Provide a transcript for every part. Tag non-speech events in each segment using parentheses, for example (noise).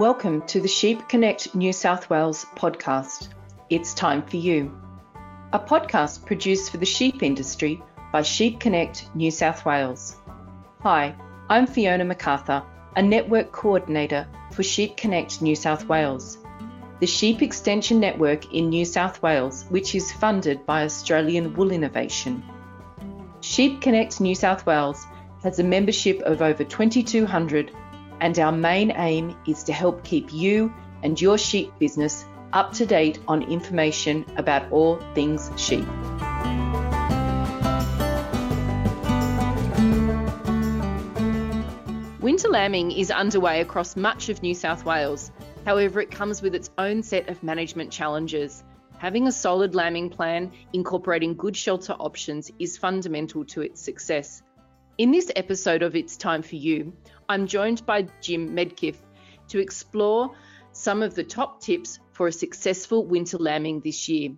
Welcome to the Sheep Connect New South Wales podcast. It's time for you. A podcast produced for the sheep industry by Sheep Connect New South Wales. Hi, I'm Fiona MacArthur, a network coordinator for Sheep Connect New South Wales, the sheep extension network in New South Wales, which is funded by Australian Wool Innovation. Sheep Connect New South Wales has a membership of over 2,200 and our main aim is to help keep you and your sheep business up to date on information about all things sheep. Winter lambing is underway across much of New South Wales. However, it comes with its own set of management challenges. Having a solid lambing plan incorporating good shelter options is fundamental to its success. In this episode of It's Time for You, I'm joined by Jim Meckiff to explore some of the top tips for a successful winter lambing this year.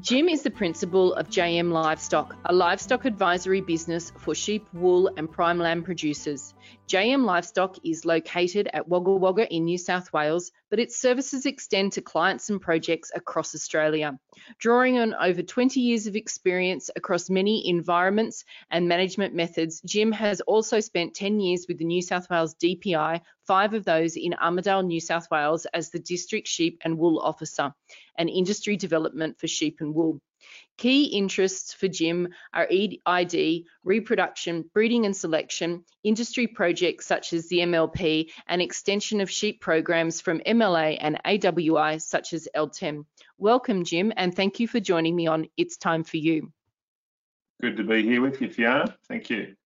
Jim is the principal of JM Livestock, a livestock advisory business for sheep, wool, and prime lamb producers. JM Livestock is located at Wagga Wagga in New South Wales, but its services extend to clients and projects across Australia. Drawing on over 20 years of experience across many environments and management methods, Jim has also spent 10 years with the New South Wales DPI, five of those in Armidale, New South Wales, as the District Sheep and Wool Officer and industry development for sheep and wool. Key interests for Jim are EID, reproduction, breeding and selection, industry projects such as the MLP, and extension of sheep programs from MLA and AWI such as LTEM. Welcome, Jim, and thank you for joining me on It's Time for You. Good to be here with you, Fiona. Thank you.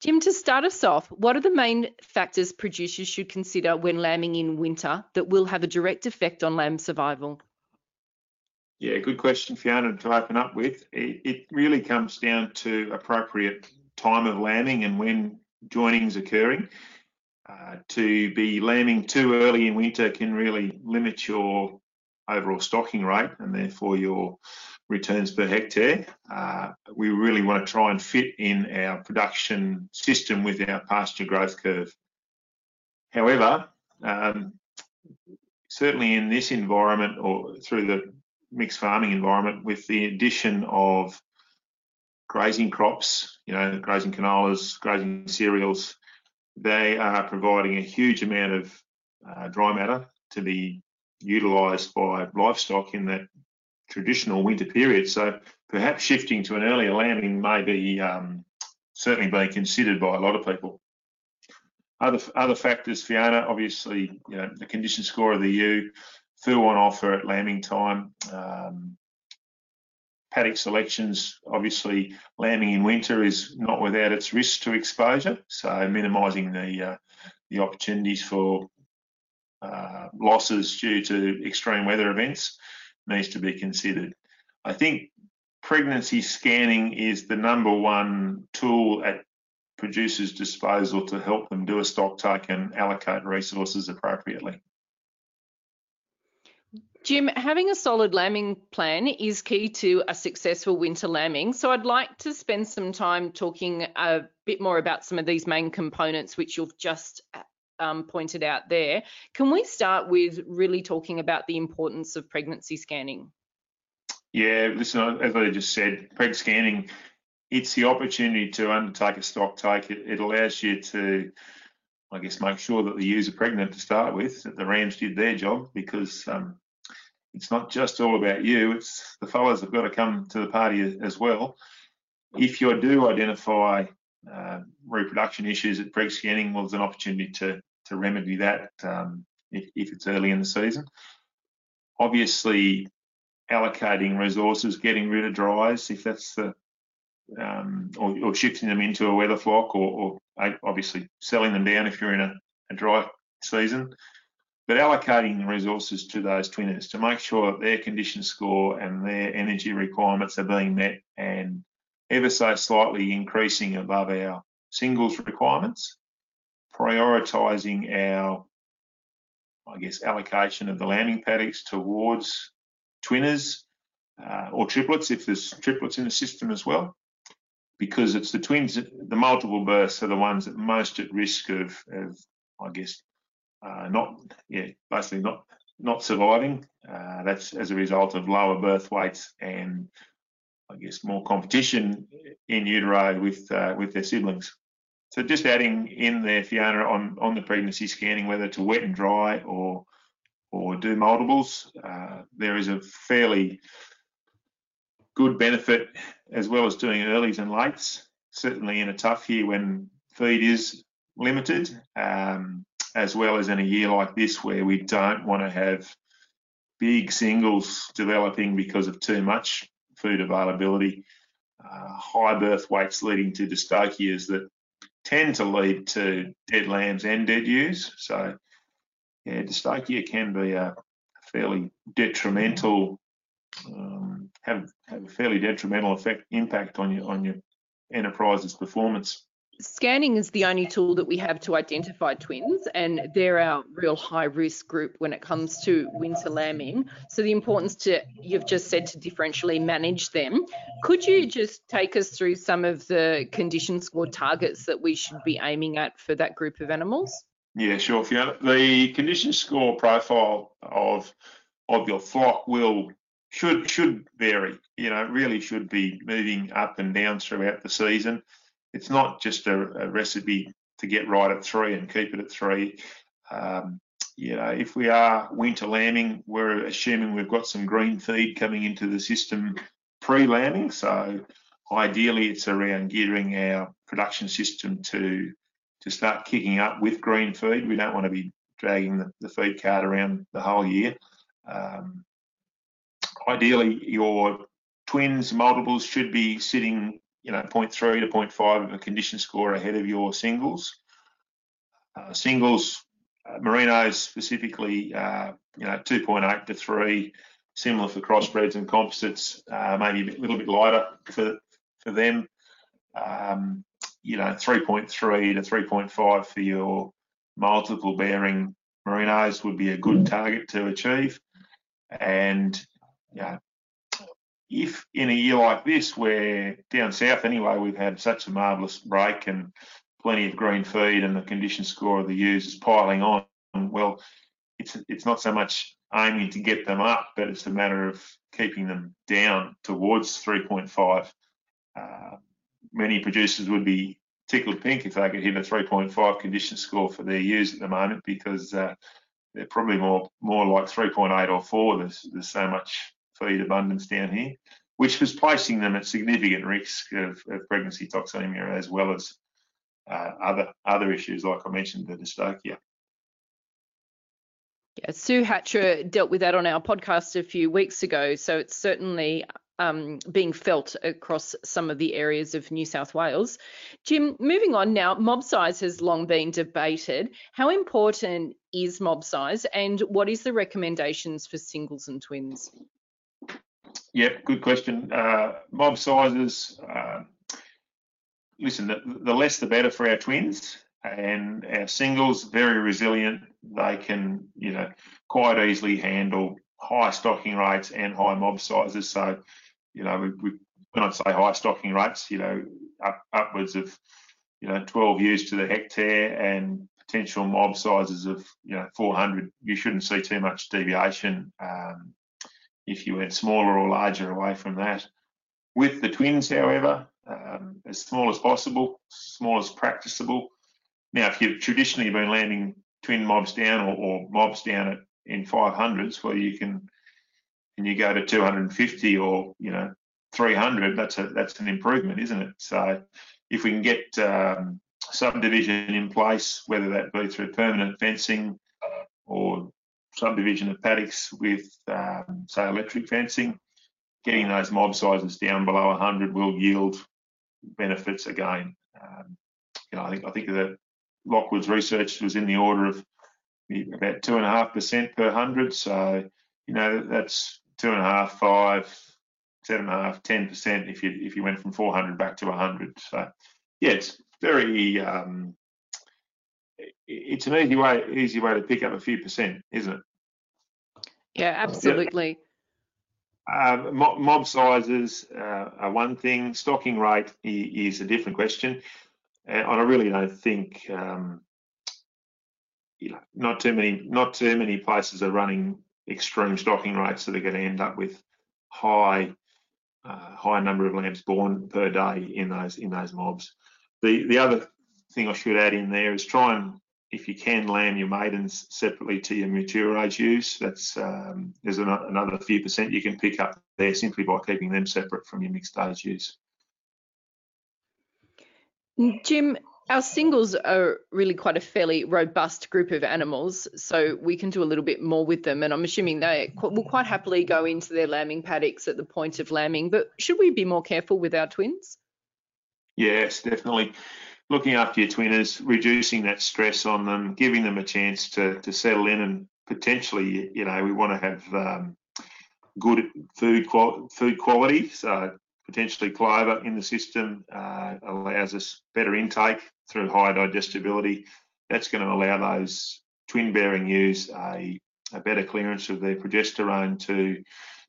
Jim, to start us off, what are the main factors producers should consider when lambing in winter that will have a direct effect on lamb survival? Yeah, good question, Fiona, to open up with. It, it really comes down to appropriate time of lambing and when joining is occurring. Uh, to be lambing too early in winter can really limit your overall stocking rate and therefore your returns per hectare. Uh, we really want to try and fit in our production system with our pasture growth curve. However, um, certainly in this environment or through the mixed farming environment with the addition of grazing crops, you know, grazing canolas, grazing cereals, they are providing a huge amount of uh, dry matter to be utilised by livestock in that traditional winter period. So perhaps shifting to an earlier lambing may be um, certainly being considered by a lot of people. Other other factors, Fiona, obviously, you know, the condition score of the ewe, full on offer at lambing time. Um, paddock selections, obviously, lambing in winter is not without its risks to exposure. So minimising the uh, the opportunities for uh, losses due to extreme weather events needs to be considered. I think pregnancy scanning is the number one tool at producers' disposal to help them do a stock take and allocate resources appropriately. Jim, having a solid lambing plan is key to a successful winter lambing. So I'd like to spend some time talking a bit more about some of these main components which you've just um, pointed out there. Can we start with really talking about the importance of pregnancy scanning? Yeah, listen, as I just said, preg scanning, it's the opportunity to undertake a stock take. It, it allows you to, I guess, make sure that the are pregnant to start with, that the rams did their job, because um, it's not just all about you, it's the fellas have got to come to the party as well. If you do identify uh, reproduction issues at preg scanning, well, there's an opportunity to to remedy that um, if, if it's early in the season. Obviously, allocating resources, getting rid of dries if that's the um, or, or, shifting them into a wether flock, or, or, obviously selling them down if you're in a, a, dry season. But allocating the resources to those twinners to make sure that their condition score and their energy requirements are being met and ever so slightly increasing above our singles requirements prioritising our, I guess, allocation of the lambing paddocks towards twinners uh, or triplets if there's triplets in the system as well, because it's the twins, the multiple births are the ones that most at risk of, of I guess, uh, not, yeah, basically not not surviving. Uh, that's as a result of lower birth weights and I guess more competition in utero with uh, with their siblings. So just adding in there, Fiona, on on the pregnancy scanning, whether to wet and dry or or do multiples, uh, there is a fairly good benefit as well as doing earlys and lates. Certainly in a tough year when feed is limited, um, as well as in a year like this where we don't want to have big singles developing because of too much food availability, uh, high birth weights leading to dystocias that tend to lead to dead lambs and dead ewes. So, yeah, dystocia can be a fairly detrimental, um, have have a fairly detrimental effect impact on your on your enterprise's performance scanning is the only tool that we have to identify twins, and they're our real high risk group when it comes to winter lambing. So, the importance to, you've just said, to differentially manage them. Could you just take us through some of the condition score targets that we should be aiming at for that group of animals? Yeah, sure, Fiona. The condition score profile of of your flock will should should vary. You know, really should be moving up and down throughout the season it's not just a, a, recipe to get right at three and keep it at three. Um, you know, if we are winter lambing, we're assuming we've got some green feed coming into the system pre-lambing. So ideally, it's around gearing our production system to to start kicking up with green feed. We don't want to be dragging the, the feed cart around the whole year. Um, ideally, your twins multiples should be sitting you know 0.3 to 0.5 of a condition score ahead of your singles. Uh, singles, uh, merinos specifically, uh, you know 2.8 to 3. Similar for crossbreds and composites, uh, maybe a little bit lighter for for them. Um, you know 3.3 to 3.5 for your multiple bearing merinos would be a good target to achieve. And yeah if in a year like this, where down south anyway, we've had such a marvellous break and plenty of green feed and the condition score of the ewes is piling on, well, it's it's not so much aiming to get them up, but it's a matter of keeping them down towards 3.5. Uh, many producers would be tickled pink if they could hit a 3.5 condition score for their ewes at the moment because uh, they're probably more more like 3.8 or 4. There's, there's so much feed abundance down here, which was placing them at significant risk of, of pregnancy toxemia as well as uh, other other issues like I mentioned, the dystocia. Yeah, Sue Hatcher dealt with that on our podcast a few weeks ago, so it's certainly um, being felt across some of the areas of New South Wales. Jim, moving on now, mob size has long been debated. How important is mob size, and what is the recommendations for singles and twins? Yep, good question. Uh, mob sizes. Uh, listen, the, the, less the better for our twins, and our singles very resilient. They can, you know, quite easily handle high stocking rates and high mob sizes. So, you know, we, we, when I say high stocking rates, you know, up, upwards of, you know, 12 ewes to the hectare and potential mob sizes of, you know, 400. You shouldn't see too much deviation. Um, if you went smaller or larger away from that. With the twins, however, um, as small as possible, small as practicable. Now, if you've traditionally been lambing twin mobs down or, or mobs down at, in 500s, well, you can, and you go to 250 or you know 300. That's a that's an improvement, isn't it? So, if we can get um, subdivision in place, whether that be through permanent fencing or subdivision of paddocks with, um, say, electric fencing, getting those mob sizes down below 100 will yield benefits again. Um, you know, I think I think that Lockwood's research was in the order of about two and a half percent per hundred. So, you know, that's two and a half, five, seven and a half, ten percent if you if you went from 400 back to 100. So, yeah, it's very um, it's an easy way easy way to pick up a few percent, isn't it? Yeah, absolutely. Uh, mob sizes uh, are one thing. Stocking rate is a different question, and I really don't think um, you know not too many not too many places are running extreme stocking rates that are going to end up with high uh, high number of lambs born per day in those in those mobs. The the other thing I should add in there is try and if you can lamb your maidens separately to your mature age ewes, that's um, there's an, another few percent you can pick up there simply by keeping them separate from your mixed age ewes. Jim, our singles are really quite a fairly robust group of animals, so we can do a little bit more with them. And I'm assuming they will quite happily go into their lambing paddocks at the point of lambing. But should we be more careful with our twins? Yes, definitely looking after your twinners, reducing that stress on them, giving them a chance to to settle in, and potentially, you know, we want to have um, good food qual- food quality. So potentially clover in the system uh, allows us better intake through higher digestibility. That's going to allow those twin bearing ewes a, a better clearance of their progesterone to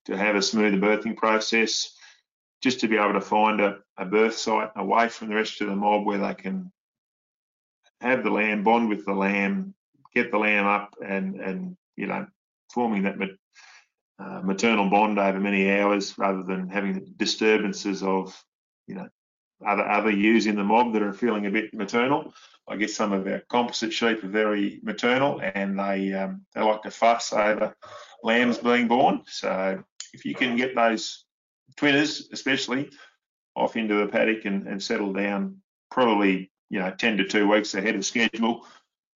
to have a smoother birthing process just to be able to find a, a birth site away from the rest of the mob where they can have the lamb, bond with the lamb, get the lamb up, and and you know forming that uh, maternal bond over many hours rather than having the disturbances of you know other other ewes in the mob that are feeling a bit maternal. I guess some of our composite sheep are very maternal and they um, they like to fuss over lambs being born. So if you can get those twinners especially off into the paddock and, and settle down probably you know 10 to 2 weeks ahead of schedule.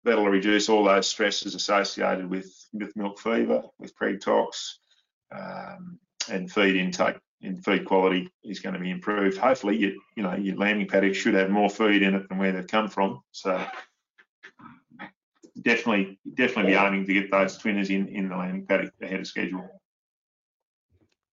That'll reduce all those stresses associated with with milk fever with pre-tox um, and feed intake and feed quality is going to be improved. Hopefully you, you know your lambing paddock should have more feed in it than where they've come from. So definitely definitely be aiming to get those twinners in in the lambing paddock ahead of schedule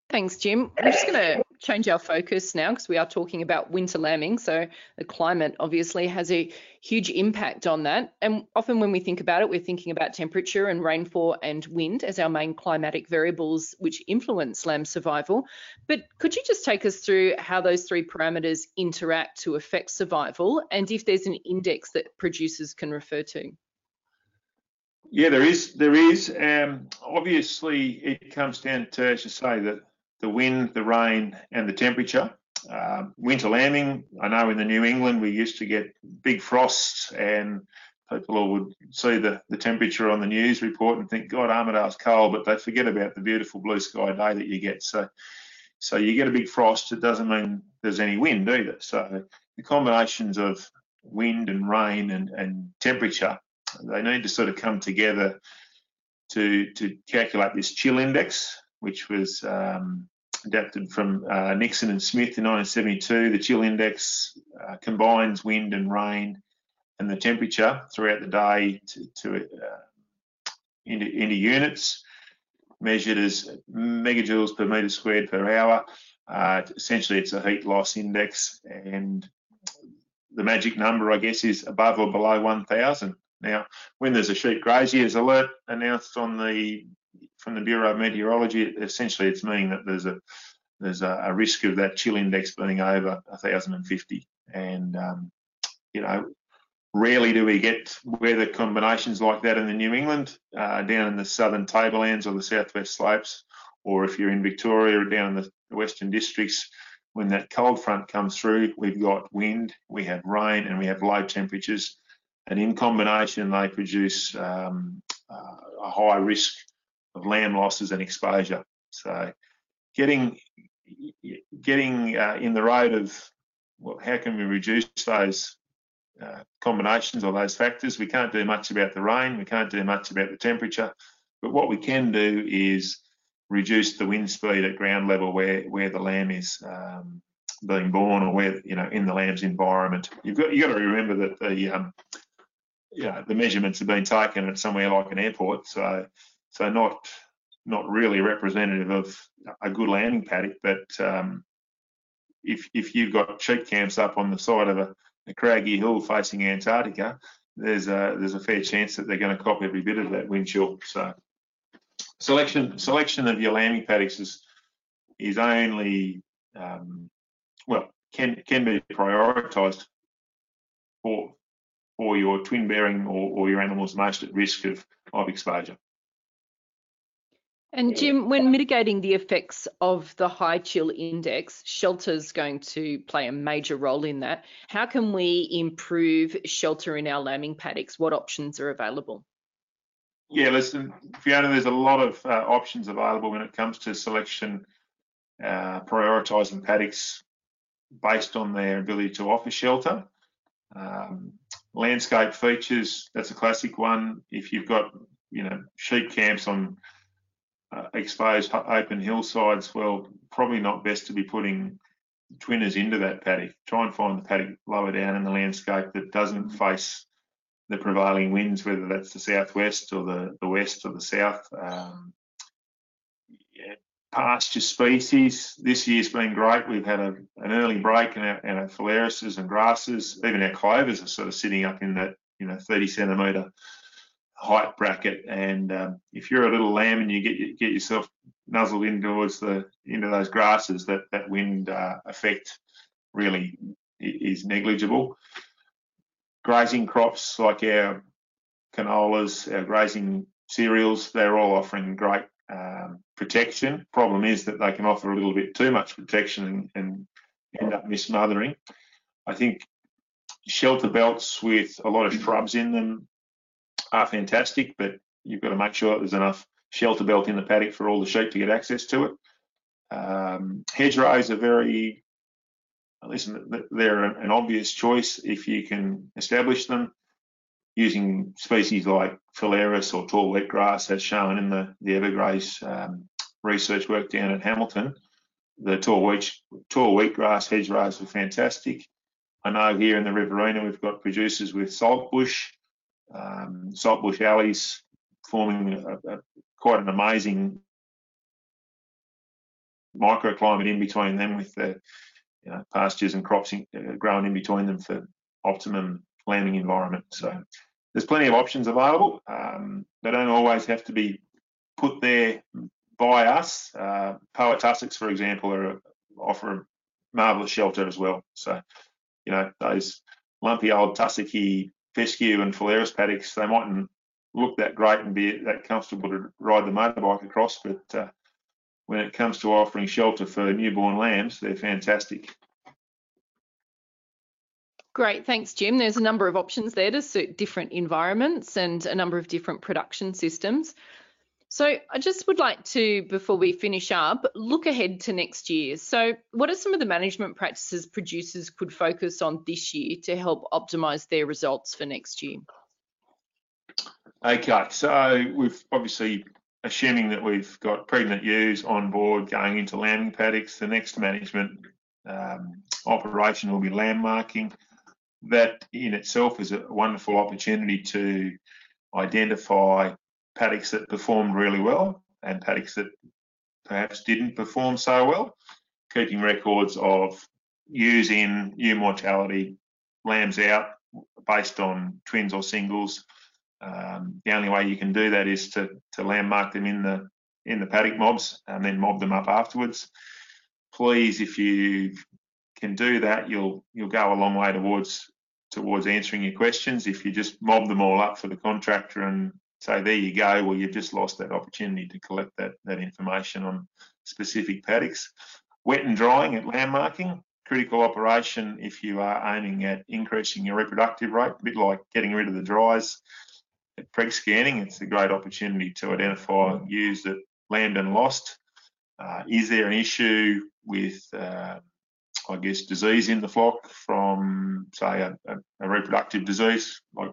Thanks, Jim. I'm just going to change our focus now because we are talking about winter lambing. So the climate obviously has a huge impact on that. And often when we think about it, we're thinking about temperature and rainfall and wind as our main climatic variables which influence lamb survival. But could you just take us through how those three parameters interact to affect survival and if there's an index that producers can refer to? Yeah, there is. There is. Um, obviously, it comes down to, as you say, that the wind, the rain, and the temperature. Uh, winter lambing, I know in the New England we used to get big frosts and people would see the, the temperature on the news report and think, God, Armidale's cold, but they forget about the beautiful blue sky day that you get. So, so you get a big frost, it doesn't mean there's any wind either. So the combinations of wind and rain and, and temperature, they need to sort of come together to to calculate this chill index which was um, adapted from uh, Nixon and Smith in 1972. The chill index uh, combines wind and rain and the temperature throughout the day to, to uh, into, into, units measured as megajoules per metre squared per hour. Uh, essentially, it's a heat loss index, and the magic number, I guess, is above or below 1,000. Now, when there's a sheep graziers alert announced on the from the Bureau of Meteorology, essentially it's meaning that there's a there's a, a risk of that chill index being over 1,050. And um, you know, rarely do we get weather combinations like that in the New England, uh, down in the southern tablelands or the southwest slopes, or if you're in Victoria or down in the western districts. When that cold front comes through, we've got wind, we have rain, and we have low temperatures, and in combination, they produce um, uh, a high risk of lamb losses and exposure. So getting getting uh, in the road of well, how can we reduce those uh, combinations or those factors? We can't do much about the rain. We can't do much about the temperature. But what we can do is reduce the wind speed at ground level where where the lamb is um, being born or where you know in the lamb's environment. You've got you got to remember that the um, the measurements have been taken at somewhere like an airport, so so not not really representative of a good lambing paddock. But um, if if you've got sheep camps up on the side of a, a craggy hill facing Antarctica, there's a there's a fair chance that they're going to cop every bit of that wind chill. So selection selection of your lambing paddocks is is only um, well can can be prioritised for for your twin bearing or, or your animals most at risk of, of exposure. And Jim, when mitigating the effects of the high chill index, shelter is going to play a major role in that. How can we improve shelter in our lambing paddocks? What options are available? Yeah, listen, Fiona, there's a lot of uh, options available when it comes to selection, uh, prioritising paddocks based on their ability to offer shelter. Um, landscape features, that's a classic one. If you've got, you know, sheep camps on uh, exposed open hillsides, well, probably not best to be putting twinners into that paddock. Try and find the paddock lower down in the landscape that doesn't face the prevailing winds, whether that's the southwest or the, the west or the south. Um, yeah, pasture species this year's been great. We've had a, an early break in our, in our and grasses. Even our clovers are sort of sitting up in that you know 30 centimetre height bracket. And um, if you're a little lamb and you get get yourself nuzzled in towards the into those grasses, that that wind uh, effect really is negligible. Grazing crops like our canolas, our grazing cereals, they're all offering great um, protection. Problem is that they can offer a little bit too much protection and, and end up mismothering. I think shelter belts with a lot of shrubs in them are fantastic, but you've got to make sure there's enough shelter belt in the paddock for all the sheep to get access to it. Um, hedgerows are very, listen, they're an obvious choice if you can establish them using species like Phalaris or tall wheatgrass, as shown in the, the Evergraze um, research work down at Hamilton. The tall wheat tall wheatgrass hedgerows are fantastic. I know here in the Riverina we've got producers with saltbush um, saltbush alleys, forming a, a, quite an amazing microclimate in between them with the you know, pastures and crops in, uh, growing in between them for optimum lambing environment. So there's plenty of options available. Um, they don't always have to be put there by us. Uh, Poa tussocks, for example, are, offer a marvellous shelter as well. So, you know, those lumpy old tussocky fescue and Phalaris paddocks, they mightn't look that great and be that comfortable to ride the motorbike across, but uh, when it comes to offering shelter for newborn lambs, they're fantastic. Great, thanks, Jim. There's a number of options there to suit different environments and a number of different production systems. So I just would like to, before we finish up, look ahead to next year. So what are some of the management practices producers could focus on this year to help optimise their results for next year? Okay, so we've obviously, assuming that we've got pregnant ewes on board going into lambing paddocks, the next management um, operation will be lamb marking. That in itself is a wonderful opportunity to identify paddocks that performed really well and paddocks that perhaps didn't perform so well, keeping records of ewes in, ewe mortality, lambs out based on twins or singles. Um, the only way you can do that is to, to lamb mark them in the in the paddock mobs and then mob them up afterwards. Please, if you can do that, you'll you'll go a long way towards towards answering your questions. If you just mob them all up for the contractor and so there you go. Well, you've just lost that opportunity to collect that, that information on specific paddocks. Wet and drying at lamb marking, critical operation if you are aiming at increasing your reproductive rate, a bit like getting rid of the dries. At preg scanning, it's a great opportunity to identify ewes that lambed and lost. Uh, is there an issue with, uh, I guess, disease in the flock from, say, a, a, a reproductive disease like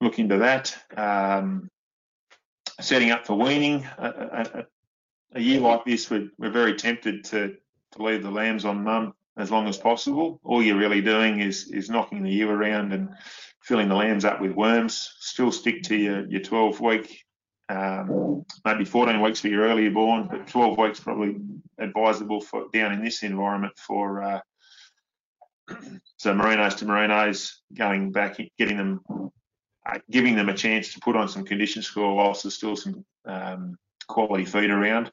look into that. Um, setting up for weaning. A, a, a, year like this, we're, we're very tempted to, to leave the lambs on mum as long as possible. All you're really doing is is knocking the ewe around and filling the lambs up with worms. Still stick to your, your 12 week, um, maybe 14 weeks for your earlier born, but 12 weeks probably advisable for down in this environment for uh, (clears throat) so merinos to merinos, going back, getting them uh, giving them a chance to put on some condition score whilst there's still some um, quality feed around.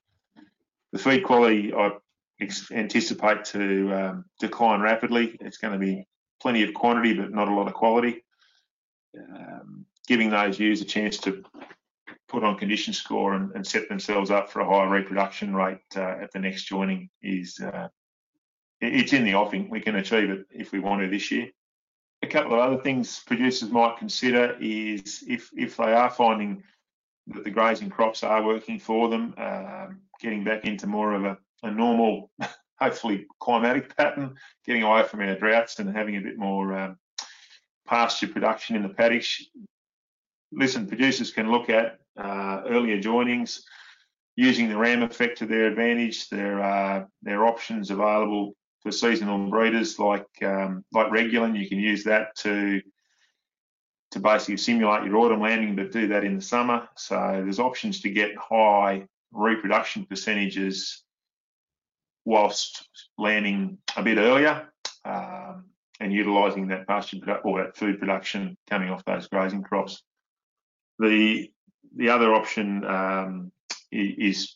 the feed quality I anticipate to um, decline rapidly. It's going to be plenty of quantity, but not a lot of quality. Um, giving those ewes a chance to put on condition score and, and set themselves up for a higher reproduction rate uh, at the next joining is uh, it's in the offing. We can achieve it if we want to this year. Couple of other things producers might consider is if if they are finding that the grazing crops are working for them, uh, getting back into more of a, a normal, (laughs) hopefully climatic pattern, getting away from our droughts and having a bit more um, pasture production in the paddocks. Listen, producers can look at uh, earlier joinings, using the ram effect to their advantage. There are there are options available for seasonal breeders like um, like Regulin. You can use that to to basically simulate your autumn lambing, but do that in the summer. So there's options to get high reproduction percentages whilst lambing a bit earlier um, and utilising that pasture or that food production coming off those grazing crops. The the other option um, is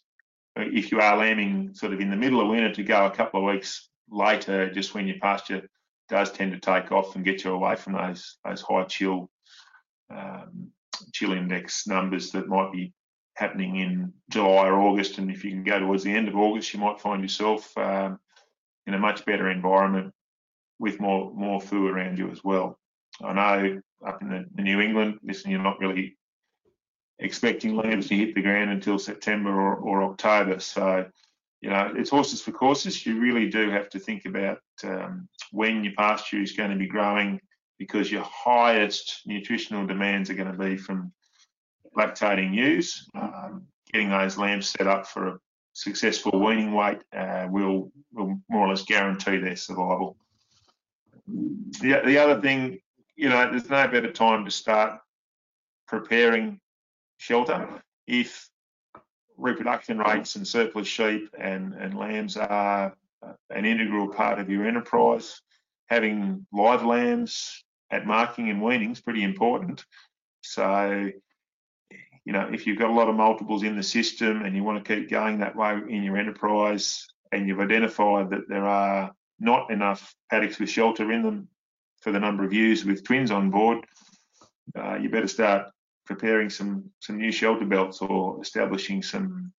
if you are lambing sort of in the middle of winter to go a couple of weeks later, just when your pasture does tend to take off and get you away from those those high chill um, chill index numbers that might be happening in July or August. And if you can go towards the end of August, you might find yourself um, in a much better environment with more more foo around you as well. I know up in the, the New England, listen, you're not really expecting lambs to hit the ground until September or, or October. So, you know, it's horses for courses. You really do have to think about um, when your pasture is going to be growing because your highest nutritional demands are going to be from lactating ewes. Um, getting those lambs set up for a successful weaning weight uh, will, will more or less guarantee their survival. The, the other thing, you know, there's no better time to start preparing shelter. If reproduction rates and surplus sheep and, and lambs are an integral part of your enterprise, having live lambs at marking and weaning is pretty important. So, you know, if you've got a lot of multiples in the system and you want to keep going that way in your enterprise and you've identified that there are not enough paddocks with shelter in them for the number of ewes with twins on board, uh, you better start preparing some some new shelter belts or establishing some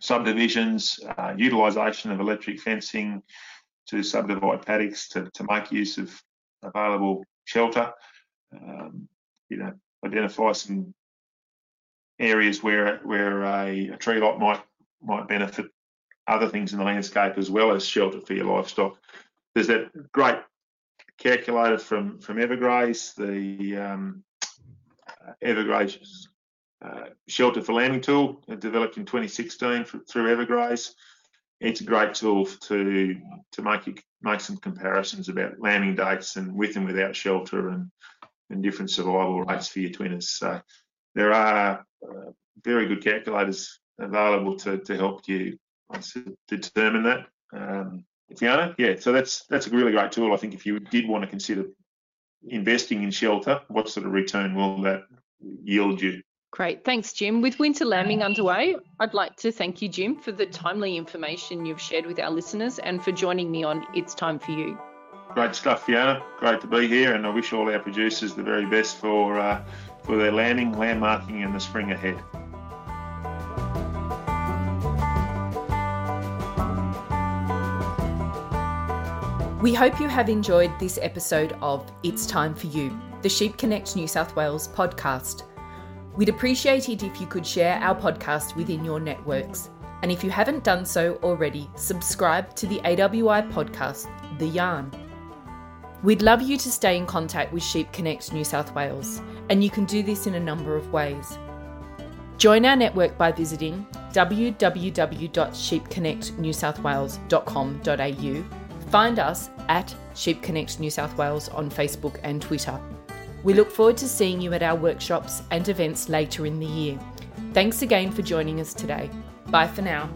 subdivisions, uh, utilisation of electric fencing to subdivide paddocks to, to make use of available shelter. Um, you know, identify some areas where where a, a, tree lot might might benefit other things in the landscape as well as shelter for your livestock. There's that great calculator from from Evergraze, the um, Evergraze uh, Shelter for Lambing tool, uh, developed in 2016 for, through Evergraze. It's a great tool to to make you, make some comparisons about lambing dates and with and without shelter and and different survival rates for your twinners. So there are uh, very good calculators available to, to help you determine that. Um, Fiona, yeah, so that's that's a really great tool. I think if you did want to consider investing in shelter, what sort of return will that yield you? Great. Thanks, Jim. With winter lambing underway, I'd like to thank you, Jim, for the timely information you've shared with our listeners and for joining me on It's Time for You. Great stuff, Fiona. Great to be here, and I wish all our producers the very best for uh, for their lambing, lamb marking, and the spring ahead. We hope you have enjoyed this episode of It's Time for You, the Sheep Connect New South Wales podcast. We'd appreciate it if you could share our podcast within your networks. And if you haven't done so already, subscribe to the AWI podcast, The Yarn. We'd love you to stay in contact with Sheep Connect New South Wales, and you can do this in a number of ways. Join our network by visiting www.sheepconnectnewsouthwales.com.au Find us at Sheep Connect New South Wales on Facebook and Twitter. We look forward to seeing you at our workshops and events later in the year. Thanks again for joining us today. Bye for now.